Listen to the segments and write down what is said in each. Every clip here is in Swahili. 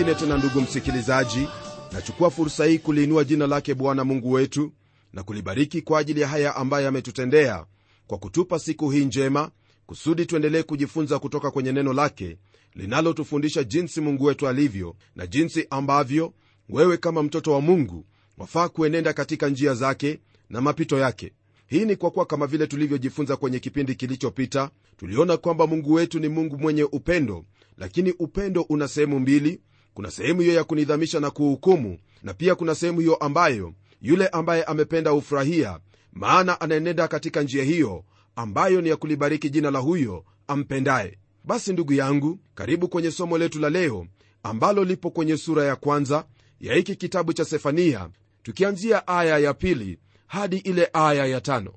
nyingine tena ndugu msikilizaji nachukua fursa hii kuliinua jina lake bwana mungu wetu na kulibariki kwa ajili ya haya ambaye ametutendea kwa kutupa siku hii njema kusudi tuendelee kujifunza kutoka kwenye neno lake linalotufundisha jinsi mungu wetu alivyo na jinsi ambavyo wewe kama mtoto wa mungu wafaa kuenenda katika njia zake na mapito yake. Hii ni kwa kuwa kama vile tulivyojifunza kwenye kipindi kilichopita tuliona kwamba mungu wetu ni mungu mwenye upendo lakini upendo una sehemu mbili kuna sehemu hiyo ya kunidhamisha na kuhukumu na pia kuna sehemu hiyo ambayo yule ambaye amependa hufurahia maana anaenenda katika njia hiyo ambayo ni ya kulibariki jina la huyo ampendaye. Basi ndugu yangu karibu kwenye somo letu la leo ambalo lipo kwenye sura ya kwanza ya hiki kitabu cha sefania tukianzia aya ya pili hadi ile aya ya tano.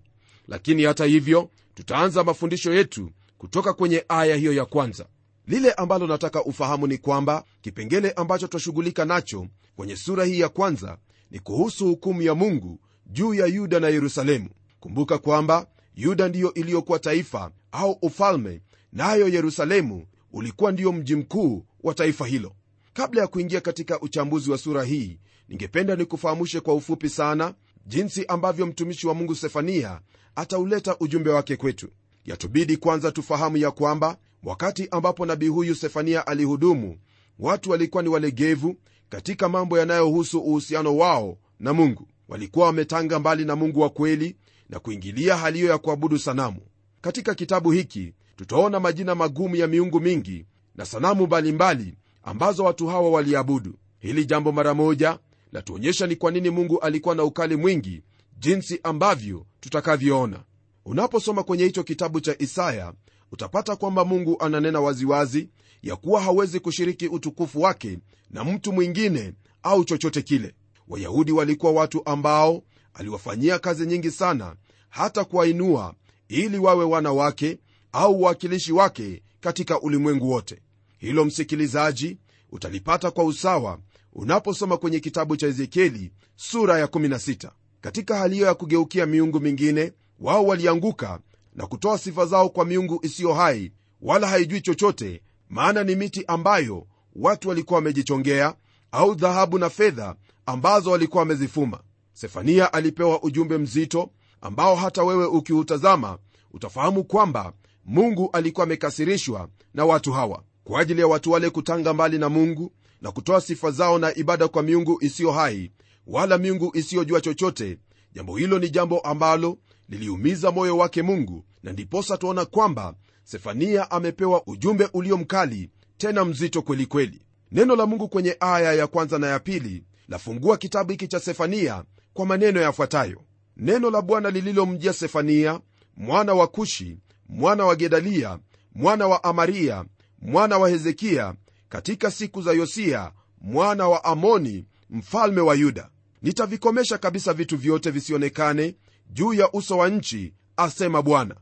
Lakini hata hivyo tutaanza mafundisho yetu kutoka kwenye aya hiyo ya kwanza lile ambalo nataka ufahamu ni kwamba kipengele ambacho twashughulika nacho kwenye sura hii ya kwanza ni kuhusu hukumu ya mungu juu ya yuda na yerusalemu. Kumbuka kwamba yuda ndiyo iliyokuwa taifa au ufalme nayo na yerusalemu ulikuwa ndiyo mji mkuu wa taifa hilo. Kabla ya kuingia katika uchambuzi wa sura hii ningependa nikufahamishe kwa ufupi sana jinsi ambavyo mtumishi wa mungu sefania atauleta ujumbe wake kwetu. Yatubidi kwanza tufahamu ya kwamba wakati ambapo nabii huyu sefania alihudumu watu walikuwa ni walegevu katika mambo yanayohusu uhusiano wao na mungu. Walikuwa wametanga mbali na mungu wa kweli na kuingilia hali hiyo ya kuabudu sanamu. Katika kitabu hiki tutaona majina magumu ya miungu mingi na sanamu mbalimbali ambazo watu hawa waliabudu. Hili jambo mara moja latuonyesha ni kwa nini mungu alikuwa na ukali mwingi jinsi ambavyo tutakavyoona. Unaposoma kwenye hicho kitabu cha isaya utapata kwamba mungu ananena waziwazi ya kuwa hawezi kushiriki utukufu wake na mtu mwingine au chochote kile. Wayahudi walikuwa watu ambao aliwafanyia kazi nyingi sana hata kuwainua ili wawe wana wake au uwakilishi wake katika ulimwengu wote. Hilo msikilizaji utalipata kwa usawa unaposoma kwenye kitabu cha ezekieli sura ya 16 katika hali hiyo ya kugeukia miungu mingine wao walianguka na kutoa sifa zao kwa miungu isiyo hai wala haijui chochote maana ni miti ambayo watu walikuwa wamejichongea au dhahabu na fedha ambazo walikuwa wamezifuma. Sefania alipewa ujumbe mzito ambao hata wewe ukiutazama utafahamu kwamba mungu alikuwa amekasirishwa na watu hawa kwa ajili ya watu wale kutanga mbali na mungu na kutoa sifa zao na ibada kwa miungu isiyo hai wala miungu isiyojua chochote. Jambo hilo ni jambo ambalo liliumiza moyo wake mungu na ndiposa tuona kwamba sefania amepewa ujumbe ulio mkali tena mzito kwelikweli kweli. neno la mungu kwenye aya ya kwanza na ya pili lafungua kitabu hiki cha sefania kwa maneno yafuatayo neno la bwana lililomjia sefania mwana wa kushi mwana wa gedalia mwana wa amaria mwana wa hezekia katika siku za yosia mwana wa amoni mfalme wa yuda nitavikomesha kabisa vitu vyote visionekane juu ya uso wa nchi asema bwana.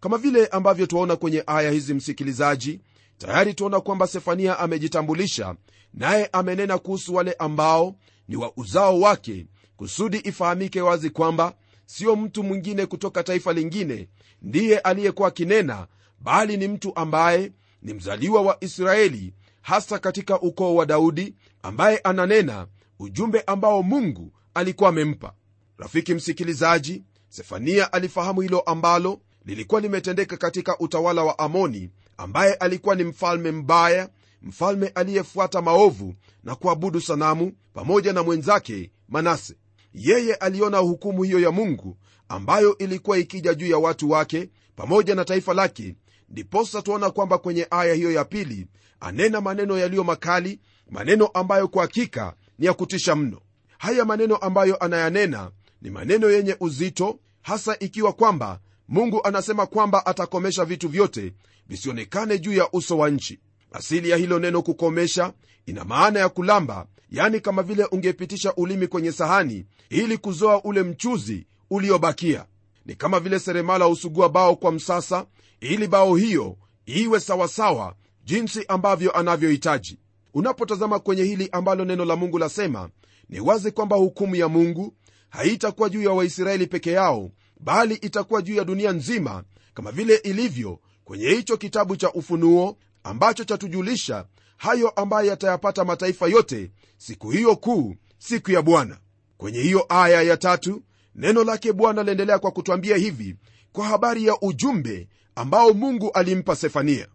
Kama vile ambavyo tuaona kwenye aya hizi msikilizaji tayari tuona kwamba sefania amejitambulisha naye amenena kuhusu wale ambao ni wa uzao wake kusudi ifahamike wazi kwamba sio mtu mwingine kutoka taifa lingine ndiye aliyekuwa akinena bali ni mtu ambaye ni mzaliwa wa israeli hasa katika ukoo wa daudi ambaye ananena ujumbe ambao mungu alikuwa amempa. Rafiki msikilizaji sefania alifahamu hilo ambalo lilikuwa limetendeka katika utawala wa amoni ambaye alikuwa ni mfalme mbaya mfalme aliyefuata maovu na kuabudu sanamu pamoja na mwenzake manase. Yeye aliona hukumu hiyo ya mungu ambayo ilikuwa ikija juu ya watu wake pamoja na taifa lake. Ndiposa tuona kwamba kwenye aya hiyo ya pili anena maneno yaliyo makali maneno ambayo kwa hakika ni ya kutisha mno. Haya maneno ambayo anayanena ni maneno yenye uzito hasa ikiwa kwamba mungu anasema kwamba atakomesha vitu vyote visionekane juu ya uso wa nchi. Asili ya hilo neno kukomesha ina maana ya kulamba yani kama vile ungepitisha ulimi kwenye sahani ili kuzoa ule mchuzi uliobakia. Ni kama vile seremala husugua bao kwa msasa ili bao hiyo iwe sawasawa jinsi ambavyo anavyohitaji. Unapotazama kwenye hili ambalo neno la mungu lasema ni wazi kwamba hukumu ya mungu haitakuwa juu ya waisraeli peke yao bali itakuwa juu ya dunia nzima kama vile ilivyo kwenye hicho kitabu cha ufunuo ambacho chatujulisha hayo ambayo yatayapata mataifa yote siku hiyo kuu siku ya bwana. Kwenye hiyo aya ya tatu neno lake bwana laendelea kwa kutwambia hivi kwa habari ya ujumbe ambao mungu alimpa sefania.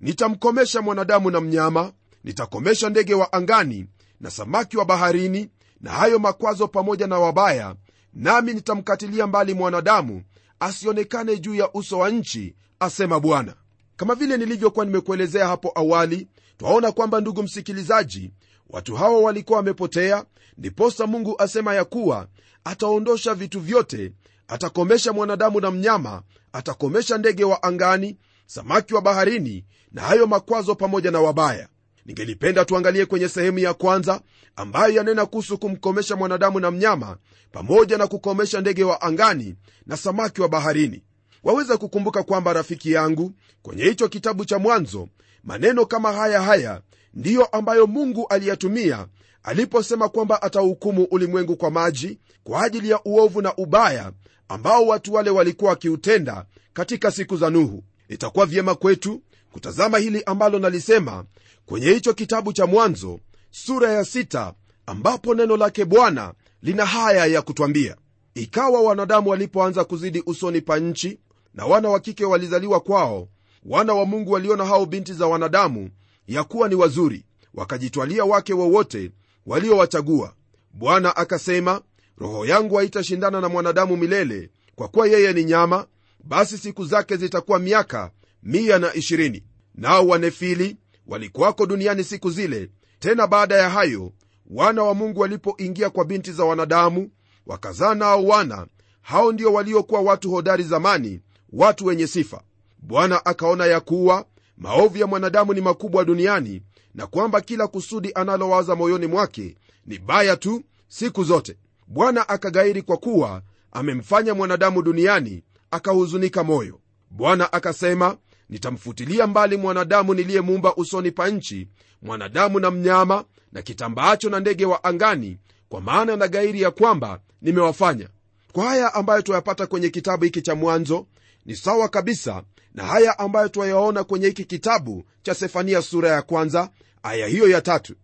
Nitamkomesha mwanadamu na mnyama nitakomesha ndege wa angani na samaki wa baharini na hayo makwazo pamoja na wabaya nami nitamkatilia mbali mwanadamu asionekane juu ya uso wa nchi asema bwana. Kama vile nilivyokuwa nimekuelezea hapo awali twaona kwamba ndugu msikilizaji watu hawa walikuwa wamepotea ndiposa mungu asema ya kuwa ataondosha vitu vyote atakomesha mwanadamu na mnyama atakomesha ndege wa angani samaki wa baharini na hayo makwazo pamoja na wabaya ningelipenda tuangalie kwenye sehemu ya kwanza ambayo yanena kuhusu kumkomesha mwanadamu na mnyama pamoja na kukomesha ndege wa angani na samaki wa baharini. Waweza kukumbuka kwamba rafiki yangu kwenye hicho kitabu cha mwanzo maneno kama haya haya ndiyo ambayo mungu aliyatumia aliposema kwamba atahukumu ulimwengu kwa maji kwa ajili ya uovu na ubaya ambao watu wale walikuwa wakiutenda katika siku za nuhu. Itakuwa vyema kwetu kutazama hili ambalo nalisema kwenye hicho kitabu cha mwanzo sura ya sita, ambapo neno lake bwana lina haya ya kutwambia. Ikawa wanadamu walipoanza kuzidi usoni pa nchi na wana wa kike walizaliwa kwao wana wa mungu waliona hao binti za wanadamu ya kuwa ni wazuri wakajitwalia wake wowote waliowachagua. Bwana akasema roho yangu haitashindana na mwanadamu milele kwa kuwa yeye ni nyama basi siku zake zitakuwa miaka 120 nao wanefili walikuwako duniani siku zile. Tena baada ya hayo wana wa mungu walipoingia kwa binti za wanadamu wakazaa nao wana. Hao ndio waliokuwa watu hodari zamani watu wenye sifa. Bwana akaona ya kuwa maovu ya mwanadamu ni makubwa duniani na kwamba kila kusudi analowaza moyoni mwake ni baya tu siku zote. Bwana akagairi kwa kuwa amemfanya mwanadamu duniani akahuzunika moyo. Bwana akasema nitamfutilia mbali mwanadamu niliyemuumba usoni pa nchi mwanadamu na mnyama na kitambaacho na ndege wa angani kwa maana na gairi ya kwamba nimewafanya. Kwa haya ambayo twayapata kwenye kitabu hiki cha mwanzo ni sawa kabisa na haya ambayo twayaona kwenye hiki kitabu cha sefania sura ya kwanza aya hiyo ya tatu.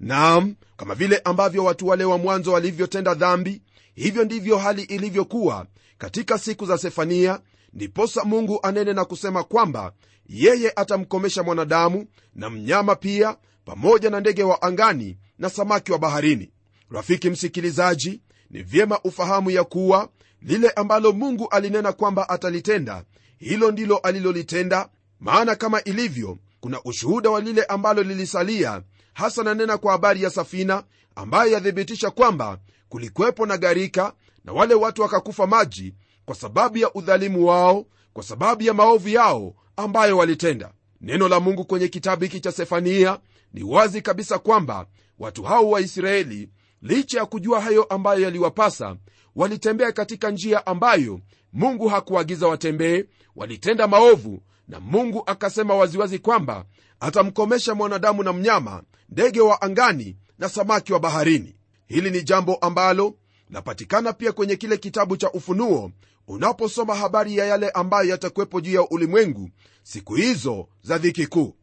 Naam kama vile ambavyo watu wale wa mwanzo walivyotenda dhambi hivyo ndivyo hali ilivyokuwa katika siku za sefania ndiposa mungu anene na kusema kwamba yeye atamkomesha mwanadamu na mnyama pia pamoja na ndege wa angani na samaki wa baharini. Rafiki msikilizaji ni vyema ufahamu ya kuwa lile ambalo mungu alinena kwamba atalitenda hilo ndilo alilolitenda. Maana kama ilivyo kuna ushuhuda wa lile ambalo lilisalia hasa nanena kwa habari ya safina ambayo yathibitisha kwamba kulikwepo na gharika na wale watu wakakufa maji kwa sababu ya udhalimu wao kwa sababu ya maovu yao ambayo walitenda. Neno la mungu kwenye kitabu hiki cha sefania ni wazi kabisa kwamba watu hao waisraeli licha ya kujua hayo ambayo yaliwapasa walitembea katika njia ambayo mungu hakuagiza watembee walitenda maovu na mungu akasema waziwazi kwamba atamkomesha mwanadamu na mnyama ndege wa angani na samaki wa baharini. Hili ni jambo ambalo lapatikana pia kwenye kile kitabu cha ufunuo. Unaposoma habari ya yale ambayo yatakuwepo juu ya ulimwengu siku hizo za dhiki kuu.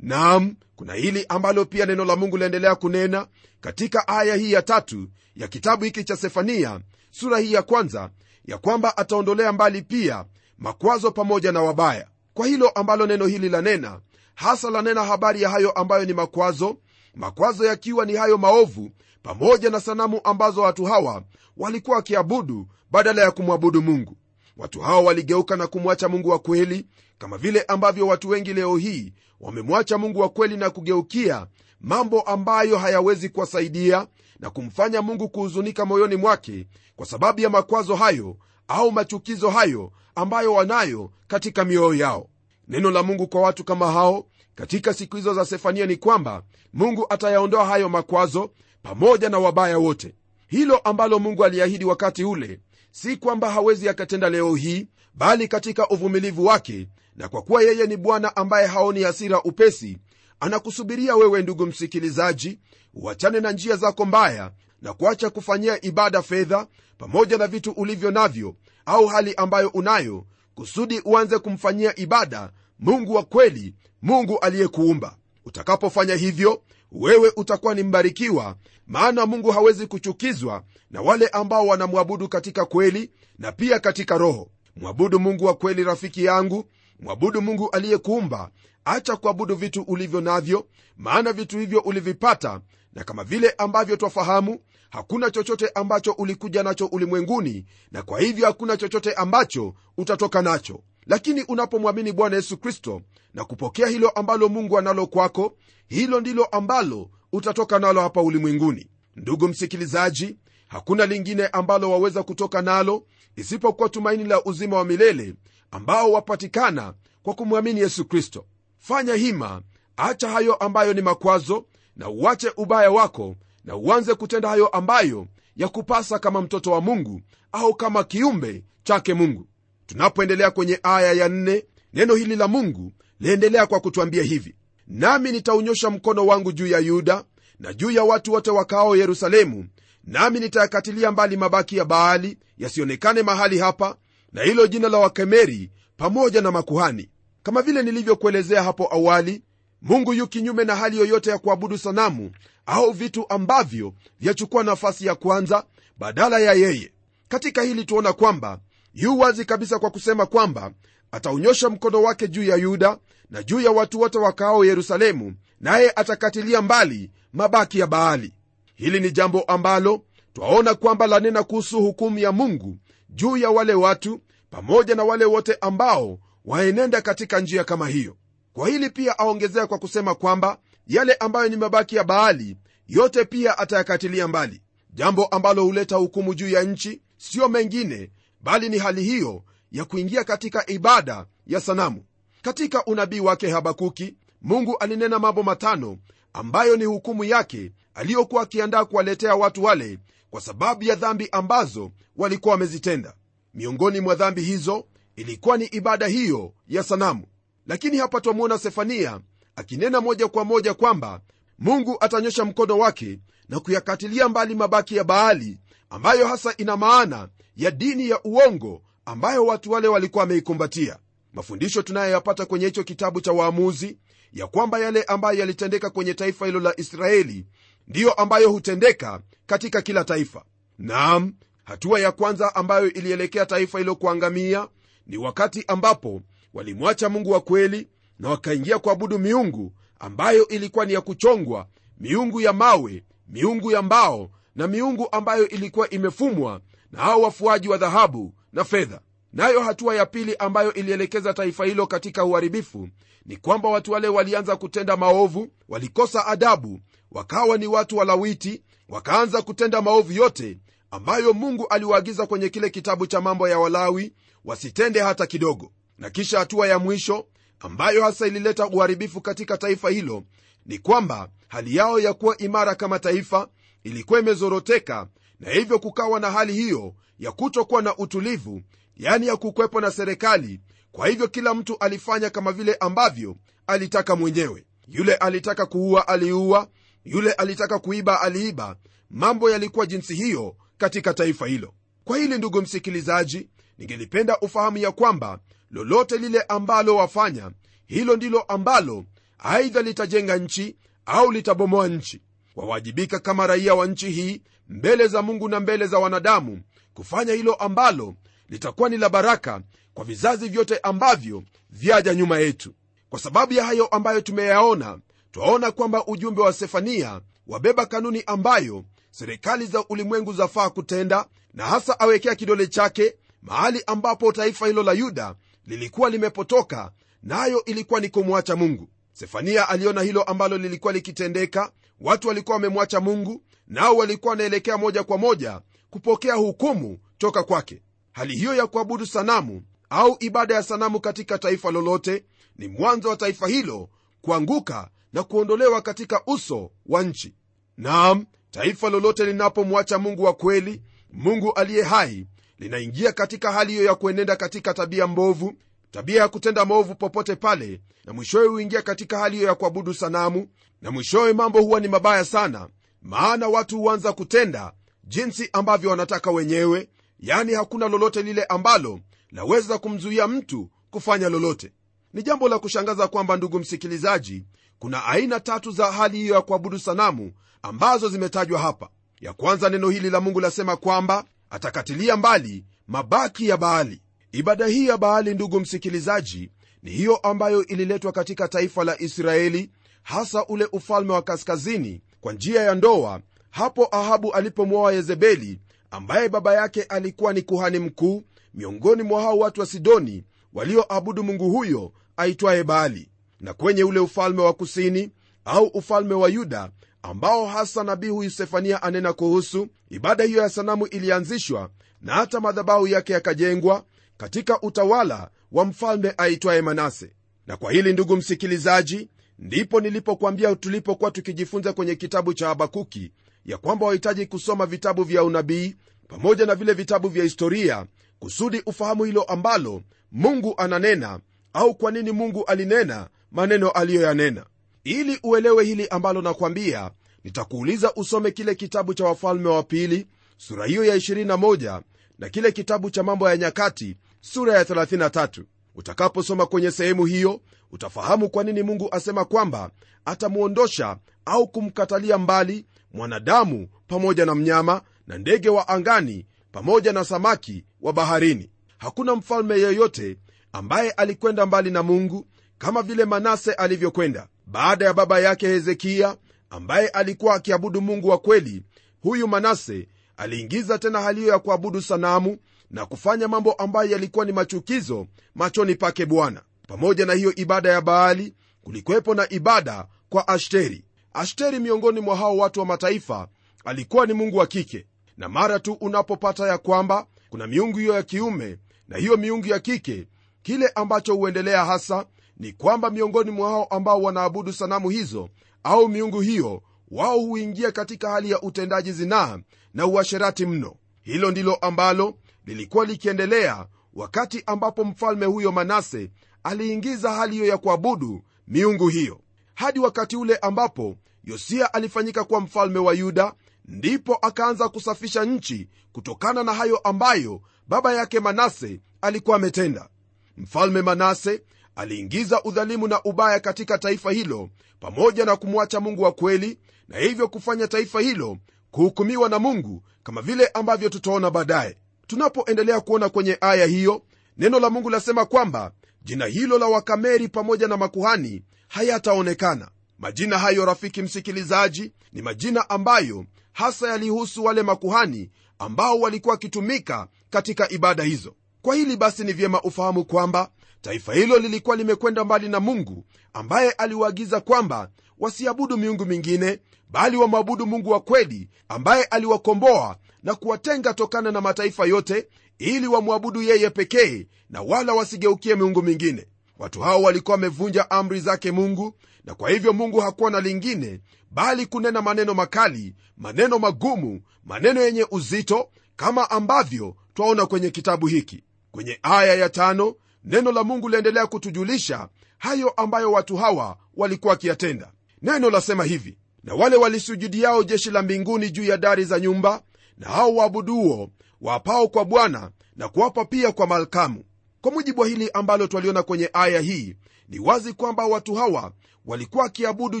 Nam kuna hili ambalo pia neno la mungu laendelea kunena katika aya hii ya tatu ya kitabu hiki cha sefania sura hii ya kwanza ya kwamba ataondolea mbali pia makwazo pamoja na wabaya. Kwa hilo ambalo neno hili lanena hasa lanena habari ya hayo ambayo ni makwazo makwazo yakiwa ni hayo maovu pamoja na sanamu ambazo watu hawa walikuwa wakiabudu badala ya kumwabudu mungu. Watu hawa waligeuka na kumwacha mungu wa kweli kama vile ambavyo watu wengi leo hii wamemwacha mungu wa kweli na kugeukia mambo ambayo hayawezi kuwasaidia na kumfanya mungu kuhuzunika moyoni mwake kwa sababu ya makwazo hayo au machukizo hayo ambayo wanayo katika mioyo yao. Neno la mungu kwa watu kama hao katika siku hizo za sefania ni kwamba mungu atayaondoa hayo makwazo pamoja na wabaya wote. Hilo ambalo mungu aliahidi wakati ule si kwamba hawezi akatenda leo hii bali katika uvumilivu wake na kwa kuwa yeye ni bwana ambaye haoni hasira upesi anakusubiria wewe ndugu msikilizaji uachane na njia zako mbaya na kuacha kufanyia ibada fedha pamoja na vitu ulivyo navyo au hali ambayo unayo kusudi uanze kumfanyia ibada mungu wa kweli mungu aliyekuumba. Utakapofanya hivyo wewe utakuwa ni mbarikiwa maana mungu hawezi kuchukizwa na wale ambao wanamwabudu katika kweli na pia katika roho. Mwabudu mungu wa kweli rafiki yangu. Mwabudu mungu aliyekuumba. Acha kuabudu vitu ulivyo navyo maana vitu hivyo ulivipata. Na kama vile ambavyo twafahamu hakuna chochote ambacho ulikuja nacho ulimwenguni na kwa hivyo hakuna chochote ambacho utatoka nacho lakini unapomwamini bwana yesu kristo na kupokea hilo ambalo mungu analo kwako hilo ndilo ambalo utatoka nalo hapa ulimwenguni. Ndugu msikilizaji hakuna lingine ambalo waweza kutoka nalo isipokuwa tumaini la uzima wa milele ambao wapatikana kwa kumwamini yesu kristo. Fanya hima acha hayo ambayo ni makwazo na uache ubaya wako na uanze kutenda hayo ambayo ya kupasa kama mtoto wa mungu au kama kiumbe chake mungu tunapoendelea kwenye aya ya nne neno hili la mungu liendelea kwa kutwambia hivi. Nami nitaunyosha mkono wangu juu ya yuda na juu ya watu wote wakaao yerusalemu nami nitayakatilia mbali mabaki ya baali yasionekane mahali hapa na hilo jina la wakemeri pamoja na makuhani. Kama vile nilivyokuelezea hapo awali mungu yu kinyume na hali yoyote ya kuabudu sanamu au vitu ambavyo vyachukua nafasi ya kwanza badala ya yeye. Katika hili tuona kwamba yu wazi kabisa kwa kusema kwamba ataunyosha mkono wake juu ya yuda na juu ya watu wote wakaao yerusalemu naye atakatilia mbali mabaki ya baali. Hili ni jambo ambalo twaona kwamba lanena kuhusu hukumu ya mungu juu ya wale watu pamoja na wale wote ambao waenenda katika njia kama hiyo. Kwa hili pia aongezea kwa kusema kwamba yale ambayo ni mabaki ya baali yote pia atayakatilia mbali. Jambo ambalo huleta hukumu juu ya nchi siyo mengine bali ni hali hiyo ya kuingia katika ibada ya sanamu. Katika unabii wake habakuki mungu alinena mambo matano ambayo ni hukumu yake aliyokuwa akiandaa kuwaletea watu wale kwa sababu ya dhambi ambazo walikuwa wamezitenda. Miongoni mwa dhambi hizo ilikuwa ni ibada hiyo ya sanamu. Lakini hapa twamwona sefania akinena moja kwa moja kwamba mungu atanyosha mkono wake na kuyakatilia mbali mabaki ya baali ambayo hasa ina maana ya dini ya uongo ambayo watu wale walikuwa wameikumbatia. Mafundisho tunayoyapata kwenye hicho kitabu cha waamuzi ya kwamba yale ambayo yalitendeka kwenye taifa hilo la israeli ndiyo ambayo hutendeka katika kila taifa. Naam hatua ya kwanza ambayo ilielekea taifa hilo kuangamia ni wakati ambapo walimwacha mungu wa kweli na wakaingia kuabudu miungu ambayo ilikuwa ni ya kuchongwa miungu ya mawe miungu ya mbao na miungu ambayo ilikuwa imefumwa na hao wafuaji wa dhahabu na fedha. Nayo hatua ya pili ambayo ilielekeza taifa hilo katika uharibifu ni kwamba watu wale walianza kutenda maovu walikosa adabu wakawa ni watu walawiti wakaanza kutenda maovu yote ambayo mungu aliwaagiza kwenye kile kitabu cha mambo ya walawi wasitende hata kidogo. Na kisha hatua ya mwisho ambayo hasa ilileta uharibifu katika taifa hilo ni kwamba hali yao ya kuwa imara kama taifa ilikuwa imezoroteka na hivyo kukawa na hali hiyo ya kutokuwa na utulivu yani ya kukwepo na serikali. Kwa hivyo kila mtu alifanya kama vile ambavyo alitaka mwenyewe. Yule alitaka kuua aliua. Yule alitaka kuiba aliiba. Mambo yalikuwa jinsi hiyo katika taifa hilo. Kwa hili ndugu msikilizaji ningelipenda ufahamu ya kwamba lolote lile ambalo wafanya hilo ndilo ambalo aidha litajenga nchi au litabomoa nchi wawajibika kama raia wa nchi hii mbele za mungu na mbele za wanadamu kufanya hilo ambalo litakuwa ni la baraka kwa vizazi vyote ambavyo vyaja nyuma yetu. Kwa sababu ya hayo ambayo tumeyaona twaona kwamba ujumbe wa sefania wabeba kanuni ambayo serikali za ulimwengu zafaa kutenda na hasa awekea kidole chake mahali ambapo taifa hilo la yuda lilikuwa limepotoka nayo na ilikuwa ni kumwacha mungu. Sefania aliona hilo ambalo lilikuwa likitendeka watu walikuwa wamemwacha mungu nao walikuwa wanaelekea moja kwa moja kupokea hukumu toka kwake. Hali hiyo ya kuabudu sanamu au ibada ya sanamu katika taifa lolote ni mwanzo wa taifa hilo kuanguka na kuondolewa katika uso wa nchi. Nam taifa lolote linapomwacha mungu wa kweli mungu aliye hai linaingia katika hali hiyo ya kuenenda katika tabia mbovu tabia ya kutenda maovu popote pale na mwishowe huingia katika hali hiyo ya kuabudu sanamu na mwishowe mambo huwa ni mabaya sana maana watu huanza kutenda jinsi ambavyo wanataka wenyewe yani hakuna lolote lile ambalo laweza kumzuia mtu kufanya lolote. Ni jambo la kushangaza kwamba ndugu msikilizaji kuna aina tatu za hali hiyo ya kuabudu sanamu ambazo zimetajwa hapa. Ya kwanza neno hili la mungu lasema kwamba atakatilia mbali mabaki ya baali ibada hii ya baali ndugu msikilizaji ni hiyo ambayo ililetwa katika taifa la israeli hasa ule ufalme wa kaskazini kwa njia ya ndoa hapo ahabu alipomwoa yezebeli ambaye baba yake alikuwa ni kuhani mkuu miongoni mwa hao watu wa sidoni walioabudu mungu huyo aitwaye baali. Na kwenye ule ufalme wa kusini au ufalme wa yuda ambao hasa nabii huyu sefania anena kuhusu ibada hiyo ya sanamu ilianzishwa na hata madhabahu yake yakajengwa katika utawala wa mfalme aitwaye manase. Na kwa hili ndugu msikilizaji ndipo nilipokwambia tulipokuwa tukijifunza kwenye kitabu cha habakuki ya kwamba wahitaji kusoma vitabu vya unabii pamoja na vile vitabu vya historia kusudi ufahamu hilo ambalo mungu ananena au kwa nini mungu alinena maneno aliyoyanena. Ili uelewe hili ambalo nakwambia nitakuuliza usome kile kitabu cha wafalme wa pili sura hiyo ya 21 na kile kitabu cha mambo ya nyakati sura ya 33 utakaposoma kwenye sehemu hiyo utafahamu kwa nini mungu asema kwamba atamwondosha au kumkatalia mbali mwanadamu pamoja na mnyama na ndege wa angani pamoja na samaki wa baharini. Hakuna mfalme yeyote ambaye alikwenda mbali na mungu kama vile manase alivyokwenda. Baada ya baba yake hezekiya ambaye alikuwa akiabudu mungu wa kweli huyu manase aliingiza tena haliyo ya kuabudu sanamu na kufanya mambo ambayo yalikuwa ni machukizo machoni pake bwana. Pamoja na hiyo ibada ya baali kulikuwepo na ibada kwa ashteri. Ashteri miongoni mwa hao watu wa mataifa alikuwa ni mungu wa kike. Na mara tu unapopata ya kwamba kuna miungu hiyo ya kiume na hiyo miungu ya kike kile ambacho huendelea hasa ni kwamba miongoni mwa hao ambao wanaabudu sanamu hizo au miungu hiyo wao huingia katika hali ya utendaji zinaa na uasherati mno. Hilo ndilo ambalo lilikuwa likiendelea wakati ambapo mfalme huyo manase aliingiza hali hiyo ya kuabudu miungu hiyo. Hadi wakati ule ambapo yosia alifanyika kuwa mfalme wa yuda ndipo akaanza kusafisha nchi kutokana na hayo ambayo baba yake manase alikuwa ametenda. Mfalme manase aliingiza udhalimu na ubaya katika taifa hilo pamoja na kumwacha mungu wa kweli na hivyo kufanya taifa hilo kuhukumiwa na mungu kama vile ambavyo tutaona baadaye tunapoendelea kuona kwenye aya hiyo neno la mungu lasema kwamba jina hilo la wakameri pamoja na makuhani hayataonekana. Majina hayo rafiki msikilizaji ni majina ambayo hasa yalihusu wale makuhani ambao walikuwa wakitumika katika ibada hizo. Kwa hili basi ni vyema ufahamu kwamba taifa hilo lilikuwa limekwenda mbali na mungu ambaye aliwaagiza kwamba wasiabudu miungu mingine bali wamwabudu mungu wa kweli ambaye aliwakomboa na kuwatenga tokana na mataifa yote ili wamwabudu yeye pekee na wala wasigeukie miungu mingine. Watu hao walikuwa wamevunja amri zake mungu na kwa hivyo mungu hakuwa na lingine bali kunena maneno makali maneno magumu maneno yenye uzito kama ambavyo twaona kwenye kitabu hiki. Kwenye aya ya tano neno la mungu liendelea kutujulisha hayo ambayo watu hawa walikuwa wakiyatenda. Neno lasema hivi na wale walisujudiao jeshi la mbinguni juu ya dari za nyumba na hao waabuduo wapao kwa bwana na kuwapa pia kwa malkamu. Kwa mujibu wa hili ambalo twaliona kwenye aya hii ni wazi kwamba watu hawa walikuwa wakiabudu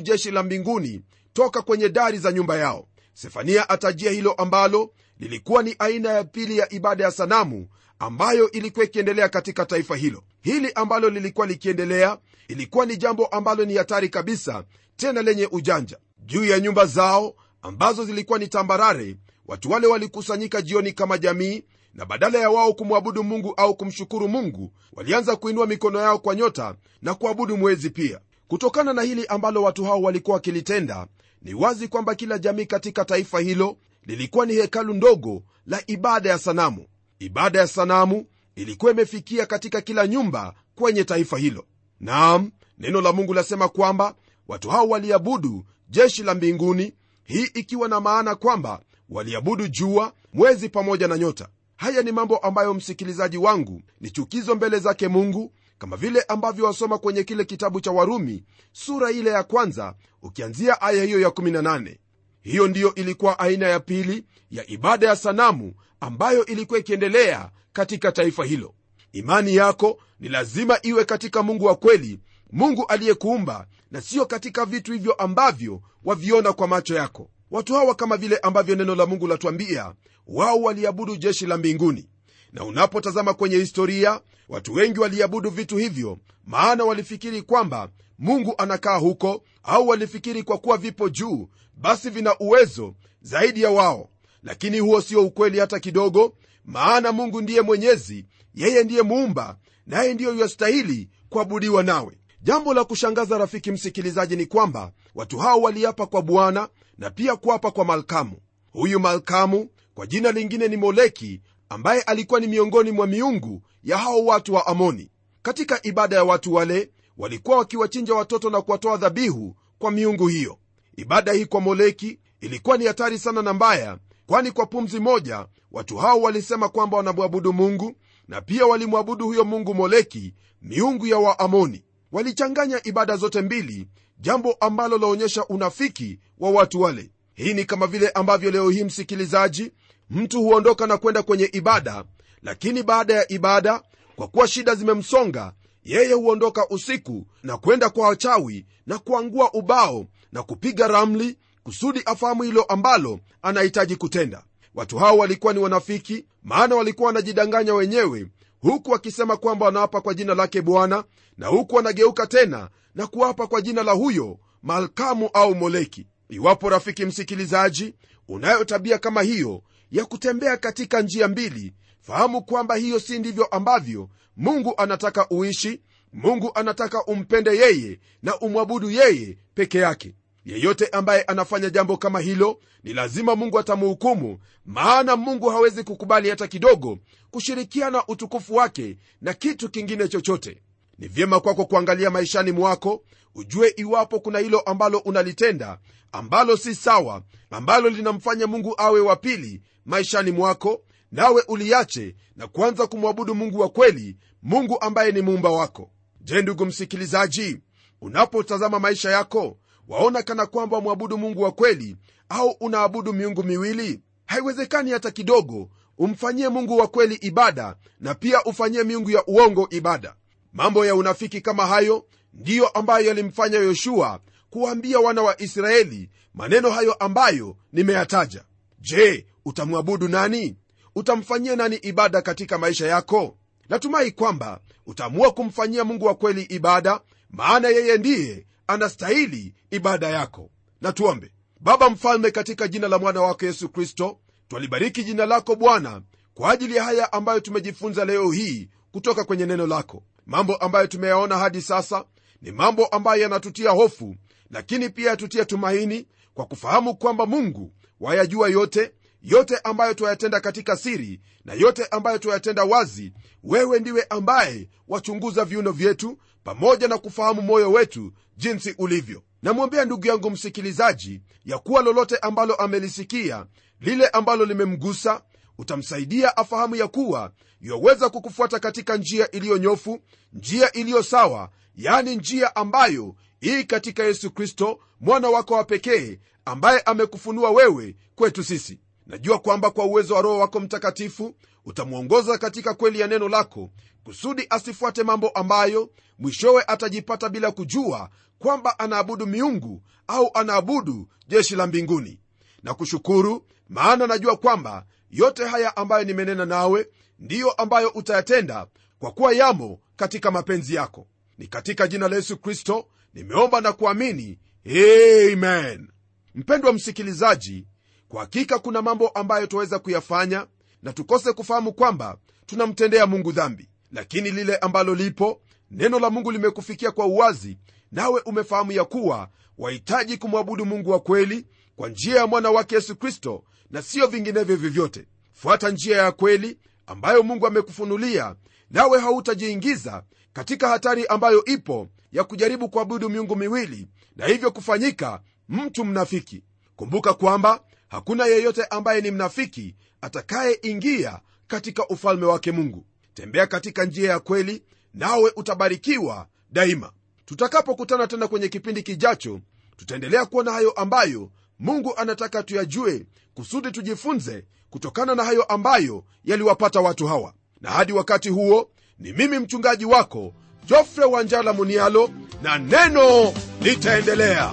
jeshi la mbinguni toka kwenye dari za nyumba yao. Sefania atajia hilo ambalo lilikuwa ni aina ya pili ya ibada ya sanamu ambayo ilikuwa ikiendelea katika taifa hilo. Hili ambalo lilikuwa likiendelea ilikuwa ni jambo ambalo ni hatari kabisa tena lenye ujanja. Juu ya nyumba zao ambazo zilikuwa ni tambarare watu wale walikusanyika jioni kama jamii na badala ya wao kumwabudu mungu au kumshukuru mungu walianza kuinua mikono yao kwa nyota na kuabudu mwezi pia. Kutokana na hili ambalo watu hao walikuwa wakilitenda ni wazi kwamba kila jamii katika taifa hilo lilikuwa ni hekalu ndogo la ibada ya sanamu. Ibada ya sanamu ilikuwa imefikia katika kila nyumba kwenye taifa hilo. Naam neno la mungu lasema kwamba watu hao waliabudu jeshi la mbinguni hii ikiwa na maana kwamba waliabudu jua mwezi pamoja na nyota. Haya ni mambo ambayo msikilizaji wangu ni chukizo mbele zake mungu kama vile ambavyo wasoma kwenye kile kitabu cha warumi sura ile ya kwanza ukianzia aya hiyo ya 18 hiyo ndiyo ilikuwa aina ya pili ya ibada ya sanamu ambayo ilikuwa ikiendelea katika taifa hilo. Imani yako ni lazima iwe katika mungu wa kweli mungu aliyekuumba na siyo katika vitu hivyo ambavyo waviona kwa macho yako watu hawa kama vile ambavyo neno la mungu latuambia wao waliabudu jeshi la mbinguni. Na unapotazama kwenye historia watu wengi waliabudu vitu hivyo maana walifikiri kwamba mungu anakaa huko au walifikiri kwa kuwa vipo juu basi vina uwezo zaidi ya wao. Lakini huo sio ukweli hata kidogo maana mungu ndiye mwenyezi yeye ndiye muumba naye ndiyo yastahili kuabudiwa nawe. Jambo la kushangaza rafiki msikilizaji ni kwamba watu hao waliapa kwa bwana na pia kuapa kwa malkamu. Huyu malkamu kwa jina lingine ni moleki ambaye alikuwa ni miongoni mwa miungu ya hao watu wa amoni. Katika ibada ya watu wale walikuwa wakiwachinja watoto na kuwatoa dhabihu kwa miungu hiyo. Ibada hii kwa moleki ilikuwa ni hatari sana na mbaya kwani kwa pumzi moja watu hao walisema kwamba wanamwabudu mungu na pia walimwabudu huyo mungu moleki miungu ya waamoni. Walichanganya ibada zote mbili jambo ambalo laonyesha unafiki wa watu wale. Hii ni kama vile ambavyo leo hii msikilizaji mtu huondoka na kwenda kwenye ibada. Lakini baada ya ibada kwa kuwa shida zimemsonga yeye huondoka usiku na kwenda kwa wachawi na kuangua ubao na kupiga ramli kusudi afahamu hilo ambalo anahitaji kutenda. Watu hao walikuwa ni wanafiki maana walikuwa wanajidanganya wenyewe huku wakisema kwamba wanaapa kwa jina lake bwana na huku wanageuka tena na kuapa kwa jina la huyo malkamu au moleki. Iwapo rafiki msikilizaji unayo tabia kama hiyo ya kutembea katika njia mbili fahamu kwamba hiyo si ndivyo ambavyo mungu anataka uishi mungu anataka umpende yeye na umwabudu yeye peke yake. Yeyote ambaye anafanya jambo kama hilo ni lazima mungu atamhukumu maana mungu hawezi kukubali hata kidogo kushirikiana utukufu wake na kitu kingine chochote ni vyema kwako kuangalia maishani mwako ujue iwapo kuna hilo ambalo unalitenda ambalo si sawa ambalo linamfanya mungu awe wa pili maishani mwako nawe uliache na kuanza kumwabudu mungu wa kweli mungu ambaye ni muumba wako. Je ndugu msikilizaji unapotazama maisha yako waona kana kwamba mwabudu mungu wa kweli au unaabudu miungu miwili? Haiwezekani hata kidogo umfanyie mungu wa kweli ibada na pia ufanyie miungu ya uongo ibada mambo ya unafiki kama hayo ndiyo ambayo yalimfanya yoshua kuwaambia wana wa israeli maneno hayo ambayo nimeyataja. Je utamwabudu nani? Utamfanyia nani ibada katika maisha yako? Natumai kwamba utaamua kumfanyia mungu wa kweli ibada maana yeye ndiye anastahili ibada yako. Na tuombe. Baba mfalme katika jina la mwana wako yesu kristo twalibariki jina lako bwana kwa ajili ya haya ambayo tumejifunza leo hii kutoka kwenye neno lako mambo ambayo tumeyaona hadi sasa ni mambo ambayo yanatutia hofu lakini pia yatutia tumaini kwa kufahamu kwamba mungu wayajua yote yote ambayo twayatenda katika siri na yote ambayo twayatenda wazi. Wewe ndiwe ambaye wachunguza viuno vyetu pamoja na kufahamu moyo wetu jinsi ulivyo. Namwombea ndugu yangu msikilizaji ya kuwa lolote ambalo amelisikia lile ambalo limemgusa utamsaidia afahamu ya kuwa yoweza kukufuata katika njia iliyonyofu njia iliyo sawa yani njia ambayo hii katika yesu kristo mwana wako wa pekee ambaye amekufunua wewe kwetu sisi. Najua kwamba kwa uwezo wa roho wako mtakatifu utamwongoza katika kweli ya neno lako kusudi asifuate mambo ambayo mwishowe atajipata bila kujua kwamba anaabudu miungu au anaabudu jeshi la mbinguni. Na kushukuru maana najua kwamba yote haya ambayo nimenena nawe ndiyo ambayo utayatenda kwa kuwa yamo katika mapenzi yako. Ni katika jina la yesu kristo nimeomba na kuamini. Amen. Mpendwa msikilizaji kwa hakika kuna mambo ambayo twaweza kuyafanya na tukose kufahamu kwamba tunamtendea mungu dhambi. Lakini lile ambalo lipo neno la mungu limekufikia kwa uwazi nawe umefahamu ya kuwa wahitaji kumwabudu mungu wa kweli kwa njia ya mwana wake yesu kristo na siyo vinginevyo vyovyote. Fuata njia ya kweli ambayo mungu amekufunulia nawe hautajiingiza katika hatari ambayo ipo ya kujaribu kuabudu miungu miwili na hivyo kufanyika mtu mnafiki. Kumbuka kwamba hakuna yeyote ambaye ni mnafiki atakayeingia katika ufalme wake mungu. Tembea katika njia ya kweli nawe utabarikiwa daima. Tutakapokutana tena kwenye kipindi kijacho tutaendelea kuona hayo ambayo mungu anataka tuyajue kusudi tujifunze kutokana na hayo ambayo yaliwapata watu hawa. Na hadi wakati huo ni mimi mchungaji wako jofre wanjala munialo na neno litaendelea